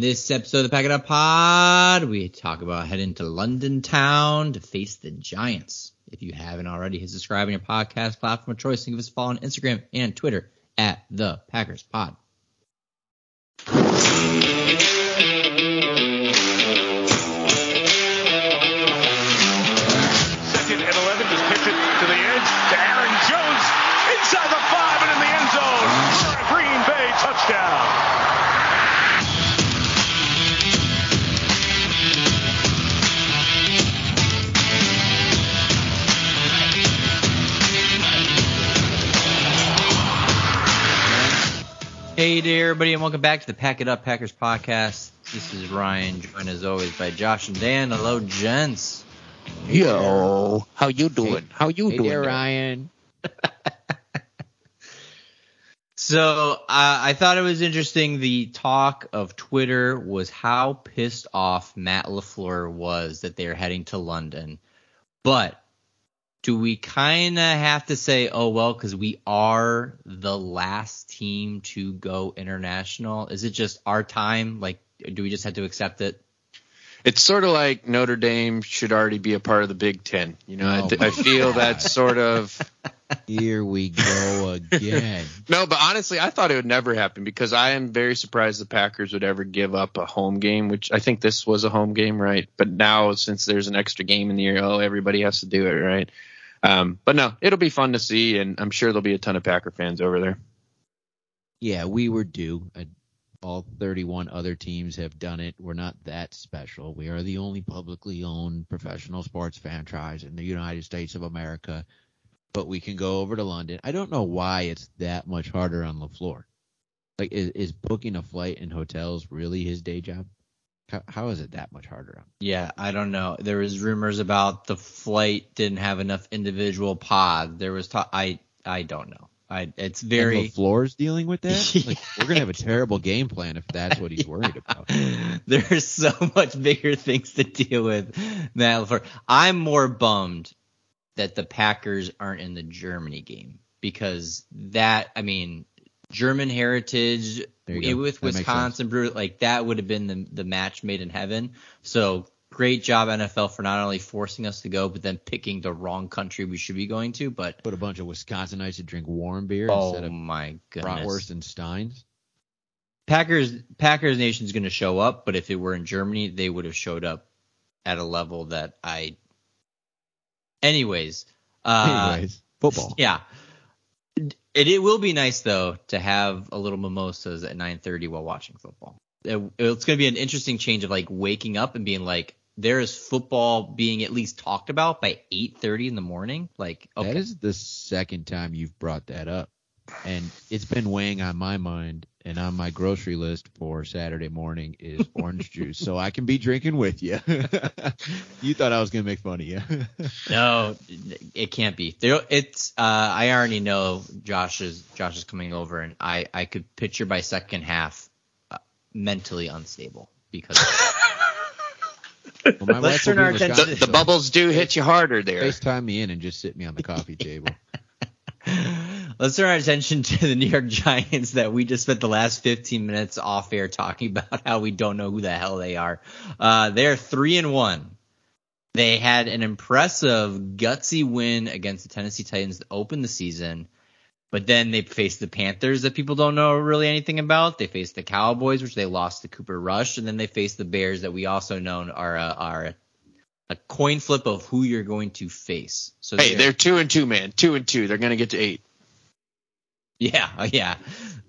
this episode of the Pack It Up Pod, we talk about heading to London town to face the Giants. If you haven't already, hit subscribe on your podcast platform of choice and give us a follow on Instagram and Twitter at the Packers Pod. Hey there, everybody, and welcome back to the Pack It Up Packers podcast. This is Ryan, joined as always by Josh and Dan. Hello, gents. Yo, how you doing? how you Hey doing? there? Ryan. So uh, I thought it was interesting. The talk of Twitter was how pissed off Matt LaFleur was that they're heading to London. But do we kind of have to say, oh well, because we are the last team to go international? Is it just our time? Like, do we just have to accept it? It's sort of like Notre Dame should already be a part of the Big Ten. You know, I, Oh, th- I feel that's sort of Here we go again. no, but honestly, I thought it would never happen because I am very surprised the Packers would ever give up a home game, which I think this was a home game, right? But now since there's an extra game in the year, oh, everybody has to do it, right? Um, but no, it'll be fun to see, and I'm sure there'll be a ton of Packer fans over there. yeah, we were due. Uh, All 31 other teams have done it. We're not that special. We are the only publicly owned professional sports franchise in the United States of America. But we can go over to London. I don't know why it's that much harder on LaFleur. Like, is, is booking a flight and hotels really his day job? How, how is it that much harder? Yeah, I don't know. There was rumors about the flight didn't have enough individual pods. There was. I I don't know. I it's very. LaFleur's dealing with that? Like, we're going to have a terrible game plan if that's what he's worried about. There's so much bigger things to deal with, Matt LaFleur. I'm more bummed that the Packers aren't in the Germany game because that, I mean, German heritage There you go. with Wisconsin Brew, like that would have been the the match made in heaven. So great job NFL for not only forcing us to go, but then picking the wrong country we should be going to. But Put a bunch of Wisconsinites to drink warm beer oh instead of my goodness, bratwurst and Steins. Packers Packers Nation's going to show up, but if it were in Germany, they would have showed up at a level that I. Anyways, uh, Anyways, football. yeah, it it will be nice though to have a little mimosas at 9:30 while watching football. It, it's going to be an interesting change of like waking up and being like, there is football being at least talked about by 8:30 in the morning. Like, okay, That is the second time you've brought that up. And it's been weighing on my mind and on my grocery list for Saturday morning is orange juice. So I can be drinking with you. you thought I was going to make fun of you. No, it can't be. There, it's. Uh, I already know Josh is Josh is coming over, and I I could picture by second half uh, mentally unstable because Well, my Let's turn our attention The, the bubbles do hit you harder there. FaceTime me in and just sit me on the coffee table. Let's turn our attention to the New York Giants that we just spent the last 15 minutes off air talking about how we don't know who the hell they are. Uh, they're three and one. They had an impressive gutsy win against the Tennessee Titans to open the season. But then they faced the Panthers that people don't know really anything about. They faced the Cowboys, which they lost to Cooper Rush, and then they faced the Bears that we also know are a, are a coin flip of who you're going to face. So Hey, they're two and two, man. Two and two. They're gonna get to eight. Yeah, uh, yeah.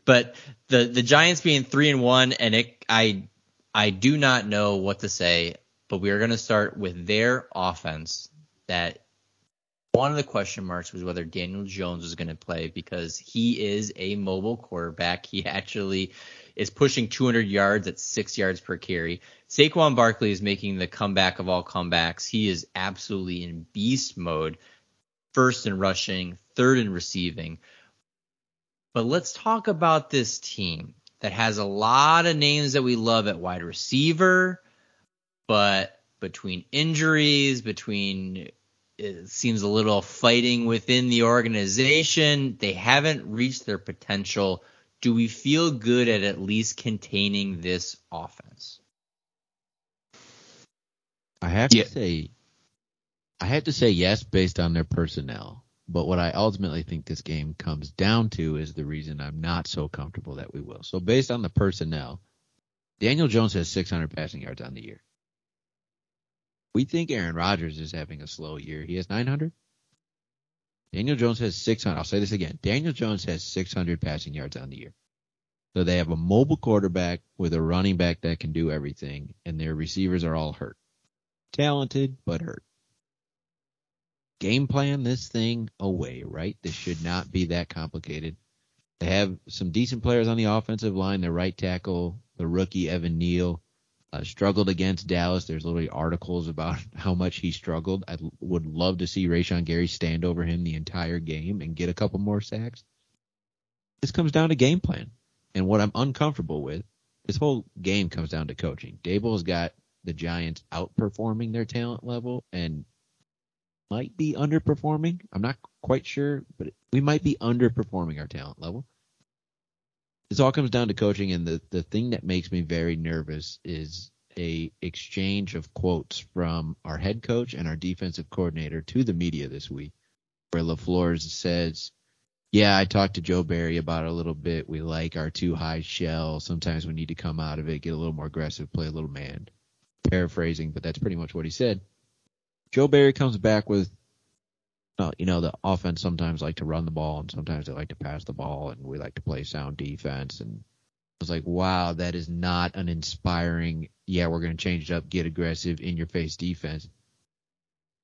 But the the Giants being three and one, and it I I do not know what to say, but we are going to start with their offense. That one of the question marks was whether Daniel Jones was going to play because he is a mobile quarterback. He actually is pushing 200 yards at six yards per carry. Saquon Barkley is making the comeback of all comebacks. He is absolutely in beast mode, first in rushing, third in receiving. But let's talk about this team that has a lot of names that we love at wide receiver, but between injuries, between it seems a little fighting within the organization, they haven't reached their potential do we feel good at at least containing this offense? I have Yeah. to say, I have to say yes based on their personnel. But what I ultimately think this game comes down to is the reason I'm not so comfortable that we will. So based on the personnel, Daniel Jones has 600 passing yards on the year. We think Aaron Rodgers is having a slow year. He has 900. Daniel Jones has 600. I'll say this again. Daniel Jones has 600 passing yards on the year. So they have a mobile quarterback with a running back that can do everything, and their receivers are all hurt. Talented, but hurt. Game plan this thing away, right? This should not be that complicated. They have some decent players on the offensive line. The right tackle, the rookie Evan Neal, uh, struggled against Dallas. There's literally articles about how much he struggled. I would love to see Rashan Gary stand over him the entire game and get a couple more sacks. This comes down to game plan. And what I'm uncomfortable with, this whole game comes down to coaching. Daboll's got the Giants outperforming their talent level and might be underperforming. I'm not quite sure, but we might be underperforming our talent level. This all comes down to coaching, and the, the thing that makes me very nervous is a exchange of quotes from our head coach and our defensive coordinator to the media this week, where LaFleur says, yeah, I talked to Joe Barry about it a little bit. We like our too high shell. Sometimes we need to come out of it, get a little more aggressive, play a little man. Paraphrasing, but that's pretty much what he said. Joe Barry comes back with, uh, you know, the offense sometimes like to run the ball and sometimes they like to pass the ball and we like to play sound defense. And I was like, wow, that is not an inspiring, yeah, we're going to change it up, get aggressive, in your face defense.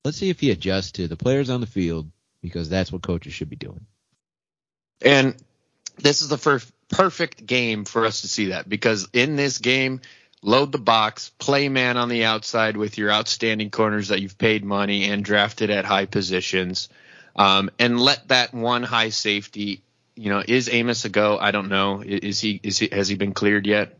Let's see if he adjusts to the players on the field because that's what coaches should be doing. And this is the first perfect game for us to see that because in this game, load the box, play man on the outside with your outstanding corners that you've paid money and drafted at high positions, um, and let that one high safety. You know, is Amos a go? I don't know. Is he? Is he? Has he been cleared yet?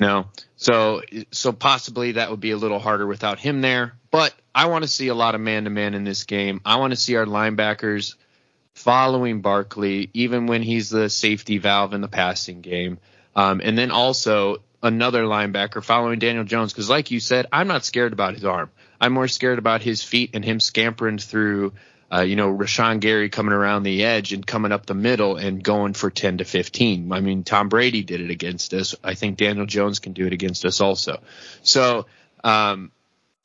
No. So so possibly that would be a little harder without him there. But I want to see a lot of man to man in this game. I want to see our linebackers following Barkley, even when he's the safety valve in the passing game. Um, and then also another linebacker following Daniel Jones. Because, like you said, I'm not scared about his arm. I'm more scared about his feet and him scampering through, uh, you know, Rashan Gary coming around the edge and coming up the middle and going for 10 to 15. I mean, Tom Brady did it against us. I think Daniel Jones can do it against us also. So, um,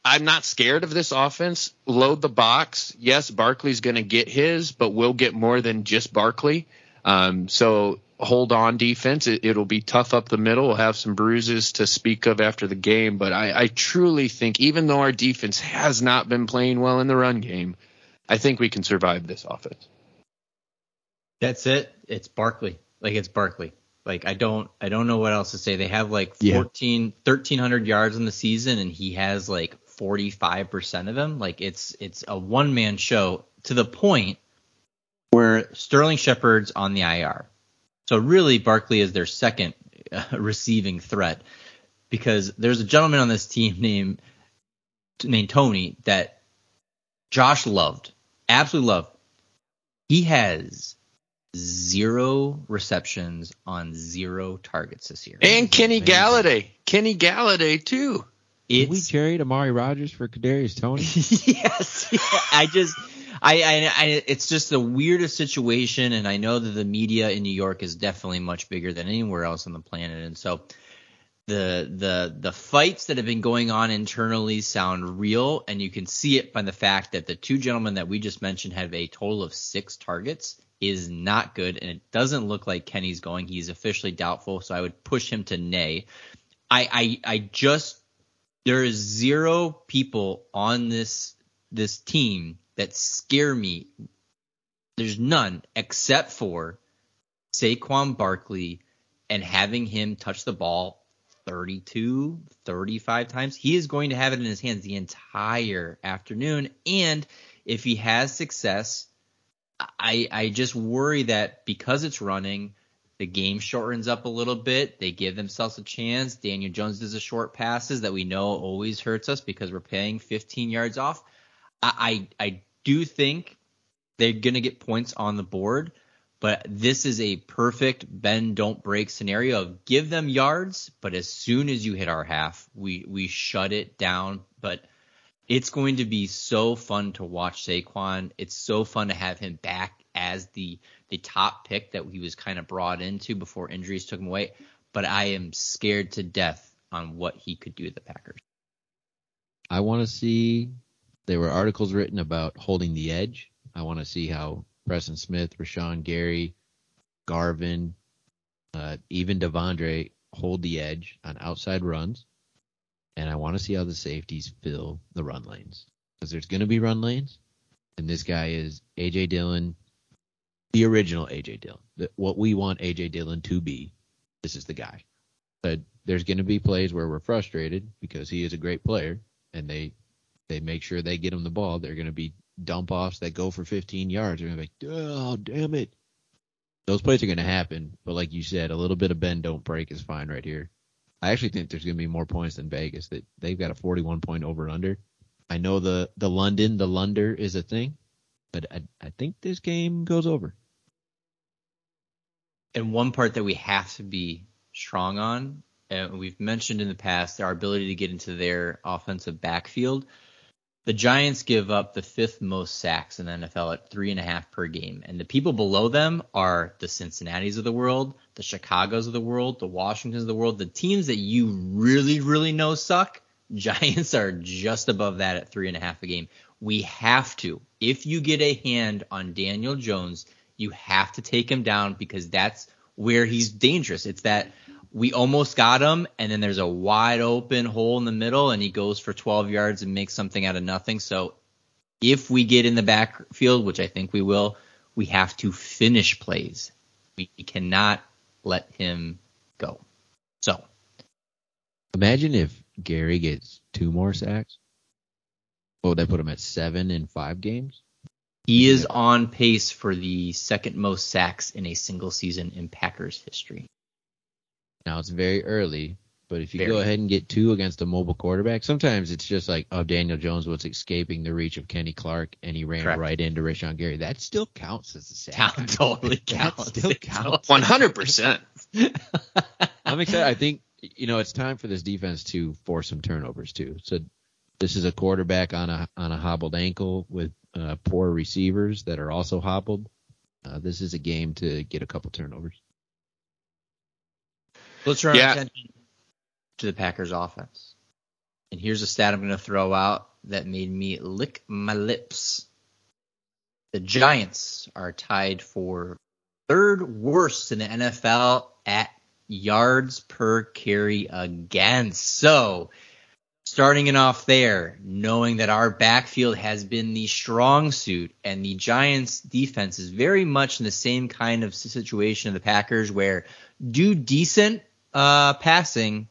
I'm not scared of this offense. Load the box. Yes, Barkley's going to get his, but we'll get more than just Barkley. Um, so hold on defense. It, will be tough up the middle. We'll have some bruises to speak of after the game, but I, I truly think even though our defense has not been playing well in the run game, I think we can survive this offense. That's it. It's Barkley. Like it's Barkley. Like I don't I don't know what else to say. They have like Yeah. 14 1300 yards in the season and he has like 45% of them. Like it's it's a one man show to the point where Sterling Shepard's on the IR. So really Barkley is their second uh, receiving threat because there's a gentleman on this team named named Toney that Josh loved. Absolutely loved. He has zero receptions on zero targets this year. And Kenny amazing. Golladay. Kenny Golladay, too. Did we It's trade Amari Rodgers for Kadarius Toney? yes, yeah, I just, I, I, I, it's just the weirdest situation, and I know that the media in New York is definitely much bigger than anywhere else on the planet, and so the the the fights that have been going on internally sound real, and you can see it by the fact that the two gentlemen that we just mentioned have a total of six targets is not good, and it doesn't look like Kenny's going. He's officially doubtful, so I would push him to nay. I, I, I just there is zero people on this this team that scare me. There's none except for Saquon Barkley and having him touch the ball 32, 35 times. He is going to have it in his hands the entire afternoon. And if he has success, I I just worry that because it's running, the game shortens up a little bit. They give themselves a chance. Daniel Jones does a short passes that we know always hurts us because we're paying 15 yards off. I I, I do you think they're gonna get points on the board, But this is a perfect bend don't break scenario of give them yards, but as soon as you hit our half, we we shut it down. But it's going to be so fun to watch Saquon. It's so fun to have him back as the the top pick that he was kind of brought into before injuries took him away. But I am scared to death on what he could do with the Packers. I want to see. There were articles written about holding the edge. I want to see how Preston Smith, Rashan Gary, Garvin, uh, even De'Vondre hold the edge on outside runs. And I want to see how the safeties fill the run lanes because there's going to be run lanes. And this guy is AJ Dillon, the original AJ Dillon. What we want AJ Dillon to be. This is the guy. But there's going to be plays where we're frustrated because he is a great player and they they make sure they get him the ball. They're going to be dump offs that go for 15 yards. They're going to be like, oh, damn it. Those plays are going to happen. But like you said, a little bit of bend don't break is fine right here. I actually think there's going to be more points than Vegas. That they've got a 41 point over under. I know the the London the Lunder is a thing, but I I think this game goes over. And one part that we have to be strong on, and we've mentioned in the past, our ability to get into their offensive backfield. The Giants give up the fifth most sacks in the NFL at three and a half per game. And the people below them are the Cincinnati's of the world, the Chicago's of the world, the Washingtons of the world, the teams that you really, really know suck. Giants are just above that at three and a half a game. We have to. If you get a hand on Daniel Jones, you have to take him down because that's where he's dangerous. It's that we almost got him, and then there's a wide open hole in the middle, and he goes for 12 yards and makes something out of nothing. So if we get in the backfield, which I think we will, we have to finish plays. We cannot let him go. So imagine if Gary gets two more sacks. Would that put him at seven in five games? He is on pace for the second most sacks in a single season in Packers history. Now it's very early, but if you Very. go ahead and get two against a mobile quarterback, sometimes it's just like, oh, Daniel Jones was escaping the reach of Kenny Clark and he ran Correct. right into Rashan Gary. That still counts as a sack. Count totally That counts. still counts. 100%. I'm excited. I think you know it's time for this defense to force some turnovers too. So this is a quarterback on a on a hobbled ankle with uh, poor receivers that are also hobbled. Uh, this is a game to get a couple turnovers. Let's turn Yeah. our attention to the Packers offense. And here's a stat I'm going to throw out that made me lick my lips. The Giants are tied for third worst in the NFL at yards per carry again. So, starting it off there, knowing that our backfield has been the strong suit and the Giants defense is very much in the same kind of situation of the Packers where do decent uh, passing,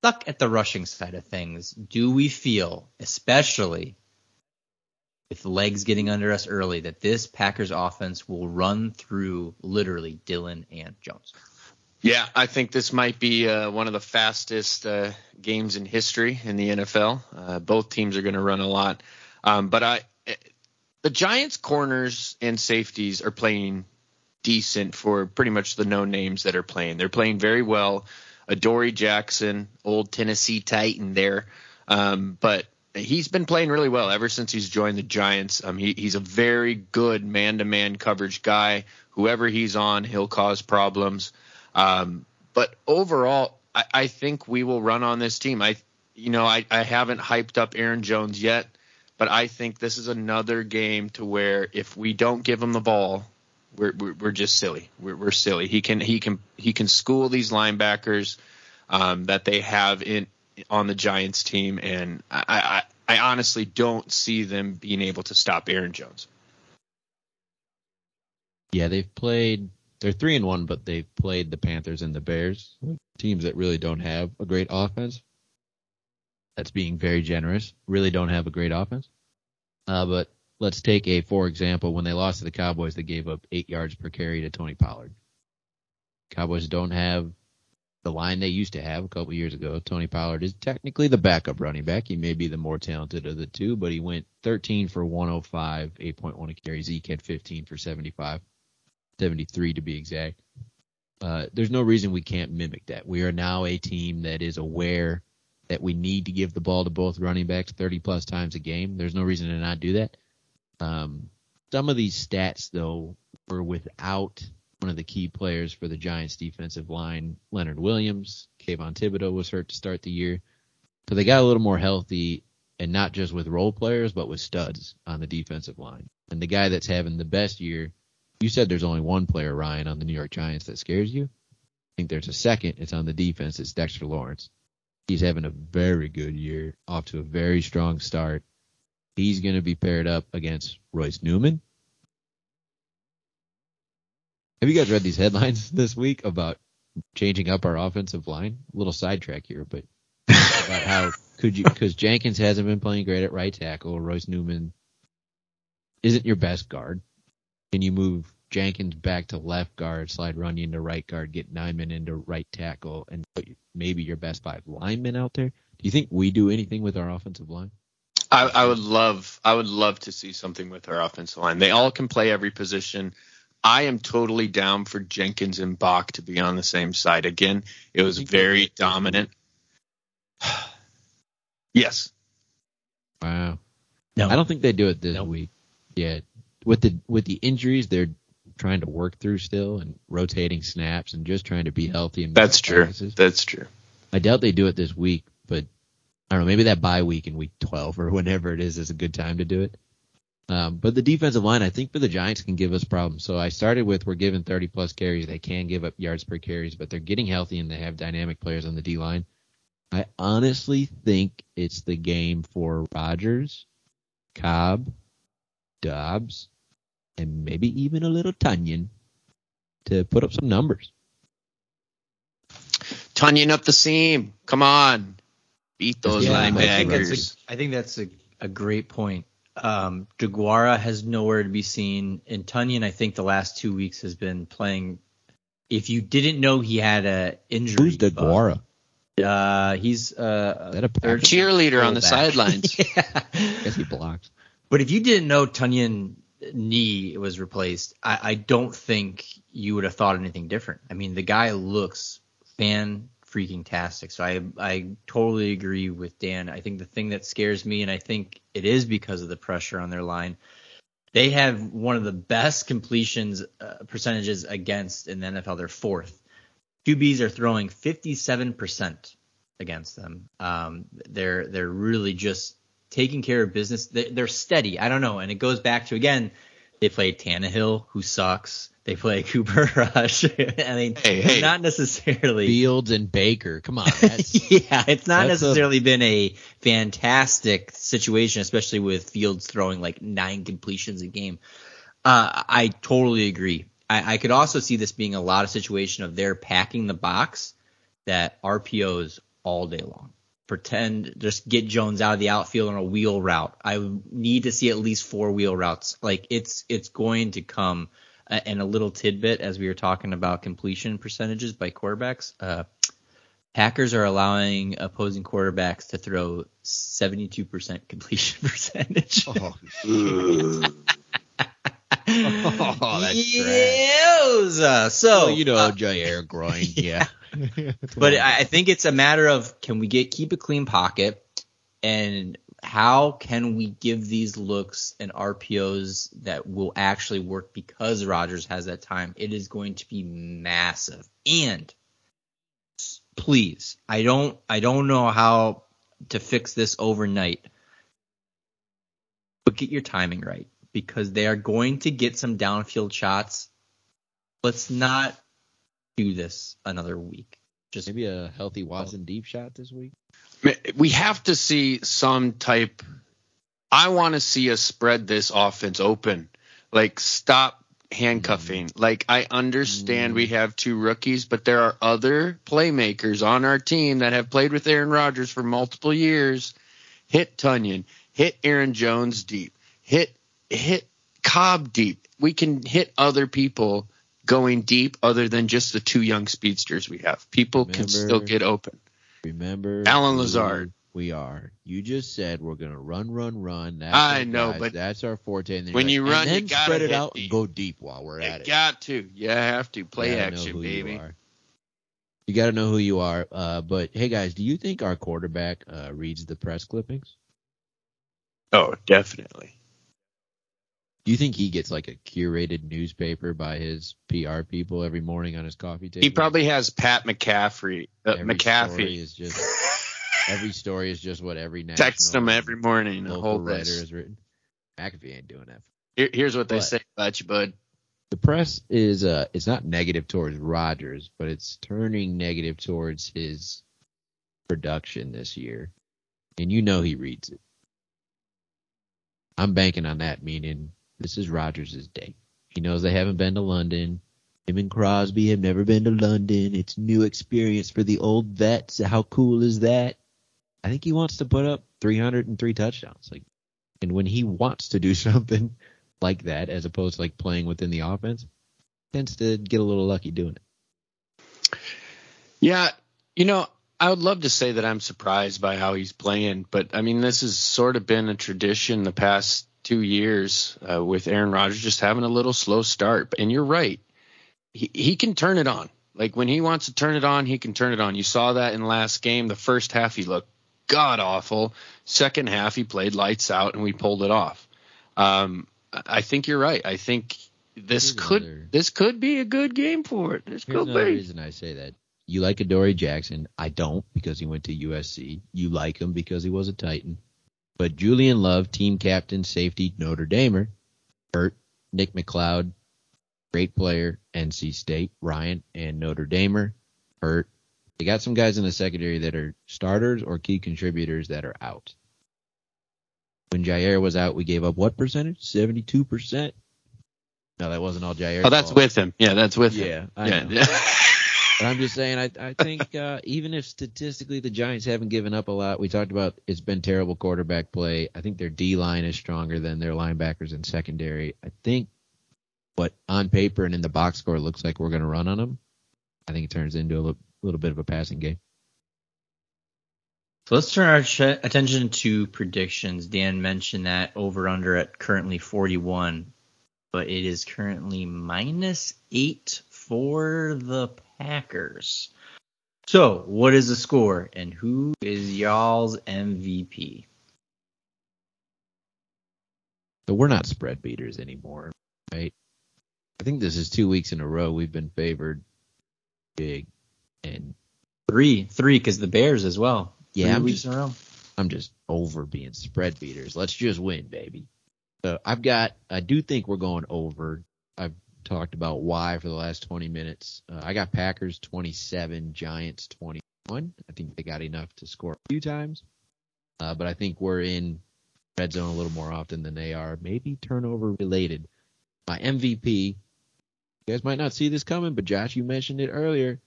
stuck at the rushing side of things. Do we feel, especially with legs getting under us early, that this Packers offense will run through literally Dillon and Jones? Yeah, I think this might be uh, one of the fastest uh, games in history in the NFL. Uh, both teams are going to run a lot, um, but I, the Giants' corners and safeties are playing decent for pretty much the no names that are playing. They're playing very well. Adoree Jackson, old Tennessee Titan there, um, but he's been playing really well ever since he's joined the Giants. Um, he, he's a very good man-to-man coverage guy. Whoever he's on, he'll cause problems. Um, but overall, I, I think we will run on this team. I, you know, I, I haven't hyped up Aaron Jones yet, but I think this is another game to where if we don't give him the ball, we're we're, we're just silly. We're, we're silly. He can he can he can school these linebackers um, that they have in on the Giants team, and I, I I honestly don't see them being able to stop Aaron Jones. Yeah, they've played. They're three and one, but they've played the Panthers and the Bears, teams that really don't have a great offense. That's being very generous. Really don't have a great offense. Uh, but let's take a for example. When they lost to the Cowboys, they gave up eight yards per carry to Tony Pollard. Cowboys don't have the line they used to have a couple years ago. Tony Pollard is technically the backup running back. He may be the more talented of the two, but he went 13 for 105, 8.1 a carry. Zeke had 15 for 75. 73 to be exact. Uh, there's no reason we can't mimic that. We are now a team that is aware that we need to give the ball to both running backs 30 plus times a game. There's no reason to not do that. Um, some of these stats, though, were without one of the key players for the Giants defensive line, Leonard Williams. Kayvon Thibodeaux was hurt to start the year. So they got a little more healthy and not just with role players, but with studs on the defensive line. And the guy that's having the best year, you said there's only one player, Ryan, on the New York Giants that scares you. I think there's a second. It's on the defense. It's Dexter Lawrence. He's having a very good year, off to a very strong start. He's going to be paired up against Royce Newman. Have you guys read these headlines this week about changing up our offensive line? A little sidetrack here, but about how could you because Jenkins hasn't been playing great at right tackle. Royce Newman isn't your best guard. Can you move Jenkins back to left guard, slide Runyan to right guard, get Nijman into right tackle, and put maybe your best five linemen out there? Do you think we do anything with our offensive line? I, I would love I would love to see something with our offensive line. They all can play every position. I am totally down for Jenkins and Bach to be on the same side again. It was very dominant. yes. Wow. No, I don't think they do it this Nope. week. Yeah, with the with the injuries, they're trying to work through still and rotating snaps and just trying to be healthy. And That's miss true. practices. That's true. I doubt they do it this week, but I don't know. Maybe that bye week in week 12 or whenever it is is a good time to do it. Um, but the defensive line, I think for the Giants can give us problems. So I started with we're giving 30 plus carries. They can give up yards per carries, but they're getting healthy and they have dynamic players on the D line. I honestly think it's the game for Rodgers, Cobb, Doubs, and maybe even a little Tonyan to put up some numbers. Tonyan up the seam. Come on. Beat those Yeah, I think that's a, I think that's a, a great point. Um, Deguara has nowhere to be seen, and Tonyan, I think the last two weeks has been playing. If you didn't know he had a injury, Who's Deguara? Uh, he's uh, Is that a Cheerleader on the fullback. sidelines. yeah. I guess he blocks. But if you didn't know Tonyan knee was replaced, I, I don't think you would have thought anything different. I mean, the guy looks fan freaking tastic. So I I totally agree with Dan. I think the thing that scares me, and I think it is because of the pressure on their line. They have one of the best completions uh, percentages against in the NFL. They're fourth. QBs are throwing 57% against them. Um, they're they're really just taking care of business. They, they're steady. I don't know, and it goes back to again, they play Tannehill, who sucks. They play Cooper Rush. I mean, Hey, hey. not necessarily. Fields and Baker. Come on. Yeah, it's not That's a- necessarily been a fantastic situation, especially with Fields throwing like nine completions a game. Uh, I totally agree. I, I could also see this being a lot of situation of they're packing the box that RPOs all day long. Pretend just get Jones out of the outfield on a wheel route. I need to see at least four wheel routes. Like it's it's going to come. Uh, and a little tidbit as we were talking about completion percentages by quarterbacks. Uh, Packers are allowing opposing quarterbacks to throw 72% completion percentage. Oh, that's Yowza. So, well, you know, uh, Jaire groin. Yeah. but I I think it's a matter of can we get keep a clean pocket and how can we give these looks and RPOs that will actually work because Rodgers has that time? It is going to be massive. And please, I don't I don't know how to fix this overnight. But get your timing right because they are going to get some downfield shots. Let's not do this another week. Just Maybe a healthy Watson deep shot this week. We have to see some type. I want to see us spread this offense open. Like, stop handcuffing. Mm-hmm. Like, I understand we mm-hmm. have two rookies, but there are other playmakers on our team that have played with Aaron Rodgers for multiple years. Hit Tonyan, hit Aaron Jones deep, hit hit Cobb deep. We can hit other people going deep other than just the two young speedsters we have. People can still get open. Remember Allen Lazard. we are. You just said we're gonna run, run, run. That's I know, guys. but that's our forte. And then when you're you like, run, and you then gotta spread it out deep. and go deep while we're at You it. got to. You have to play You action, baby. You. You gotta know who you are. Uh, but hey, guys, do you think our quarterback uh, reads the press clippings? Oh, definitely. Do you think he gets like a curated newspaper by his PR people every morning on his coffee table? He probably has Pat McAfee. Uh, Every Story is just every story is just what every national Text him every morning. The whole writer list. has written. McAfee ain't doing that. Here, here's what they But- say about you, bud. The press is uh it's not negative towards Rodgers, but it's turning negative towards his production this year. And you know he reads it. I'm banking on that, meaning this is Rodgers' day. He knows they haven't been to London. Him and Crosby have never been to London. It's new experience for the old vets. How cool is that? I think he wants to put up 303 touchdowns. Like, and when he wants to do something like that, as opposed to like playing within the offense, tends to get a little lucky doing it. Yeah, you know, I would love to say that I'm surprised by how he's playing, but I mean, this has sort of been a tradition the past two years uh, with Aaron Rodgers just having a little slow start. And you're right, he he can turn it on. Like when he wants to turn it on, he can turn it on. You saw that in last game. The first half he looked god awful. Second half he played lights out, and we pulled it off. Um, I think you're right. I think this Here's could another- this could be a good game for it. This Here's could another be. reason I say that. You like Adoree Jackson. I don't because he went to USC. You like him because he was a Titan. But Julian Love, team captain, safety, Notre Damer, hurt. Nick McCloud, great player, NC State, Ryan, and Notre Damer, hurt. They got some guys in the secondary that are starters or key contributors that are out. When Jaire was out, we gave up what percentage? 72%? No, that wasn't all Jaire. Oh, that's with him. Yeah, that's with him. I yeah. But I'm just saying, I, I think uh, even if statistically the Giants haven't given up a lot, we talked about it's been terrible quarterback play. I think their D line is stronger than their linebackers and secondary. I think what on paper and in the box score looks like we're going to run on them. I think it turns into a little, little bit of a passing game. So let's turn our ch- attention to predictions. Dan mentioned that over under at currently 41, but it is currently minus eight for the Packers. So, what is the score and who is y'all's MVP? So we're not spread beaters anymore, right? I think this is two weeks in a row we've been favored big, and Three, three, because the Bears as well. Yeah, I'm weeks just- in a row. I'm just over being spread beaters. Let's just win, baby. So I've got, I do think we're going over. I've talked about why for the last 20 minutes. Uh, I got Packers 27, Giants 21. I think they got enough to score a few times. Uh, but I think we're in red zone a little more often than they are. Maybe turnover related. My MVP, you guys might not see this coming, but Josh, you mentioned it earlier.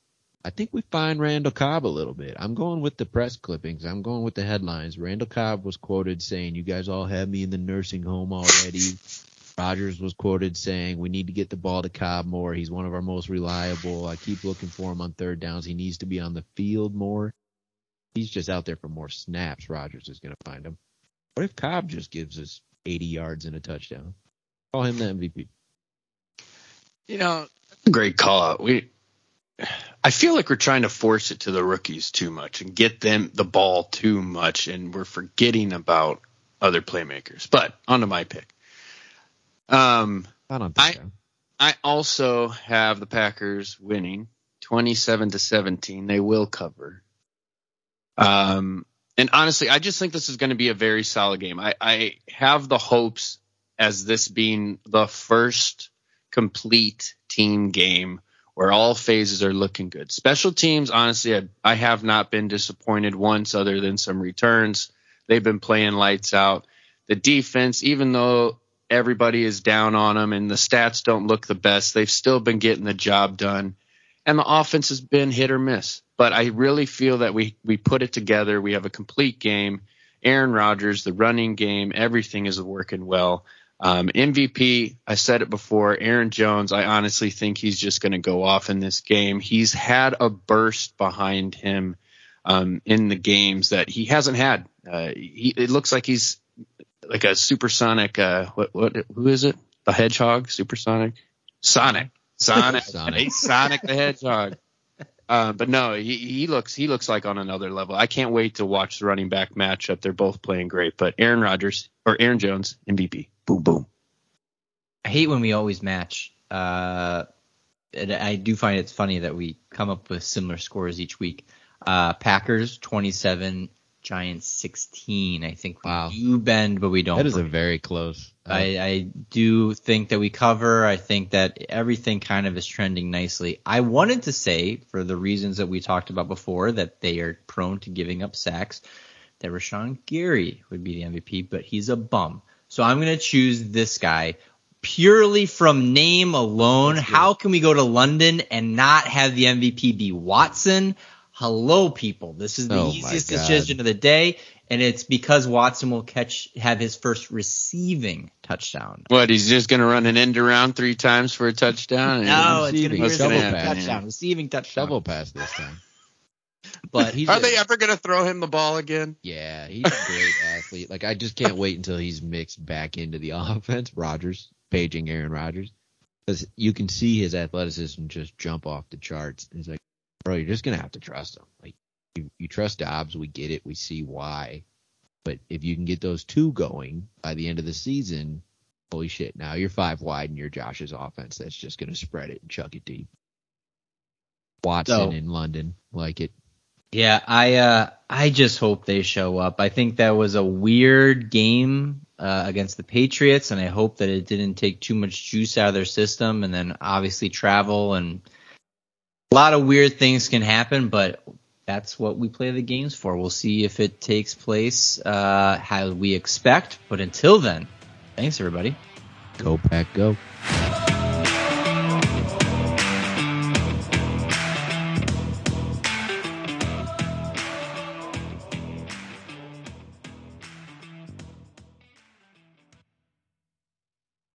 I think we find Randall Cobb a little bit. I'm going with the press clippings. I'm going with the headlines. Randall Cobb was quoted saying, "You guys all have me in the nursing home already." Rodgers was quoted saying, "We need to get the ball to Cobb more. He's one of our most reliable. I keep looking for him on third downs. He needs to be on the field more. He's just out there for more snaps. Rodgers is going to find him. What if Cobb just gives us 80 yards and a touchdown? Call him the MVP. You know, great call out. We, I feel like we're trying to force it to the rookies too much and get them the ball too much, and we're forgetting about other playmakers. But onto my pick. Um, I don't think I- so. I also have the Packers winning 27 to 17. They will cover. Um, and honestly, I just think this is going to be a very solid game. I, I have the hopes as this being the first complete team game where all phases are looking good. Special teams, honestly, I, I have not been disappointed once other than some returns. They've been playing lights out. The defense, even though everybody is down on them and the stats don't look the best, they've still been getting the job done. And the offense has been hit or miss. But I really feel that we, we put it together. We have a complete game. Aaron Rodgers, the running game, everything is working well. Um, MVP, I said it before, Aaron Jones, I honestly think he's just going to go off in this game. He's had a burst behind him um, in the games that he hasn't had. Uh, he, it looks like he's like a supersonic. Uh, what what who is it? The Hedgehog, supersonic, Sonic, Sonic, Sonic. Sonic the Hedgehog. Uh, but no, he, he looks he looks like on another level. I can't wait to watch the running back matchup. They're both playing great. But Aaron Rodgers or Aaron Jones MVP, boom boom. I hate when we always match. Uh, and I do find it's funny that we come up with similar scores each week. Uh, Packers 27, Giants 16. I think we Wow. do bend, but we don't. That is a very close. uh, I, I do think that we cover. I think that everything kind of is trending nicely. I wanted to say, for the reasons that we talked about before, that they are prone to giving up sacks, that Rashan Gary would be the MVP, but he's a bum. So I'm going to choose this guy purely from name alone. How can we go to London and not have the MVP be Watson? Hello, people. This is the Oh easiest decision of the day, and it's because Watson will catch have his first receiving touchdown. What he's just gonna run an end around three times for a touchdown? No, it's going to be What's gonna touchdown, receiving touchdown. shovel pass this time. But he's Are a- they ever gonna throw him the ball again? Yeah, he's a great athlete. Like I just can't wait until he's mixed back into the offense. Rodgers paging Aaron Rodgers because you can see his athleticism just jump off the charts. It's like, bro, you're just gonna have to trust him. Like you, you trust Doubs, we get it, we see why. But if you can get those two going by the end of the season, holy shit! Now you're five wide and you're Josh's offense that's just gonna spread it and chuck it deep. Watson So- in London, like it. yeah, I uh, I just hope they show up. I think that was a weird game uh, against the Patriots, and I hope that it didn't take too much juice out of their system. And then obviously travel and a lot of weird things can happen, but that's what we play the games for. We'll see if it takes place uh, how we expect. But until then, thanks everybody. Go pack, go.